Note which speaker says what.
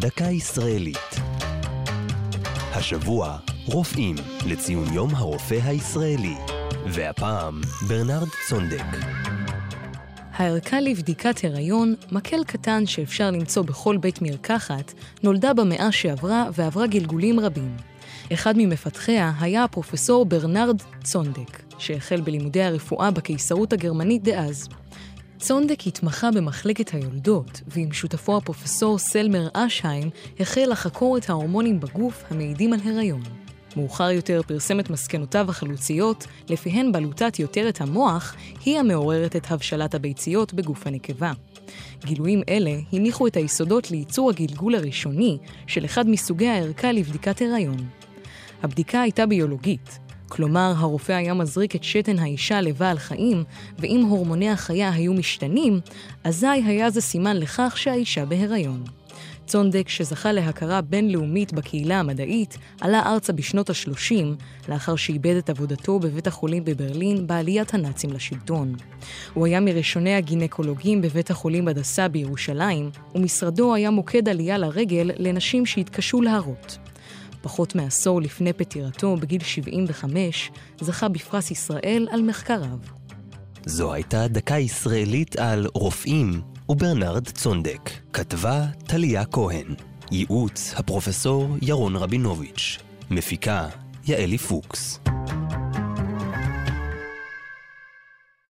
Speaker 1: דקה ישראלית. השבוע, רופאים לציון יום הרופא הישראלי. והפעם, ברנרד צונדק.
Speaker 2: הערכה לבדיקת הריון, מקל קטן שאפשר למצוא בכל בית מרקחת, נולדה במאה שעברה ועברה גלגולים רבים. אחד ממפתחיה היה הפרופסור ברנרד צונדק, שהחל בלימודי הרפואה בקיסרות הגרמנית דאז. צונדק התמחה במחלקת היולדות, ועם שותפו הפרופסור סלמר אשהיים החל לחקור את ההורמונים בגוף המעידים על הריון. מאוחר יותר פרסם את מסקנותיו החלוציות, לפיהן בלוטת יותרת המוח היא המעוררת את הבשלת הביציות בגוף הנקבה. גילויים אלה הניחו את היסודות לייצור הגלגול הראשוני של אחד מסוגי הערכה לבדיקת הריון. הבדיקה הייתה ביולוגית, כלומר, הרופא היה מזריק את שתן האישה לבעל חיים, ואם הורמוני החיה היו משתנים, אזי היה זה סימן לכך שהאישה בהיריון. צונדק, שזכה להכרה בינלאומית בקהילה המדעית, עלה ארצה בשנות ה-30, לאחר שאיבד את עבודתו בבית החולים בברלין בעליית הנאצים לשלטון. הוא היה מראשוני הגינקולוגים בבית החולים הדסה בירושלים, ומשרדו היה מוקד עלייה לרגל לנשים שהתקשו להרות. פחות מעשור לפני פטירתו, בגיל 75, זכה בפרס ישראל על מחקריו.
Speaker 1: זו הייתה דקה ישראלית על רופאים וברנרד צונדק. כתבה טליה כהן. ייעוץ הפרופסור ירון רבינוביץ'. מפיקה יעלי פוקס.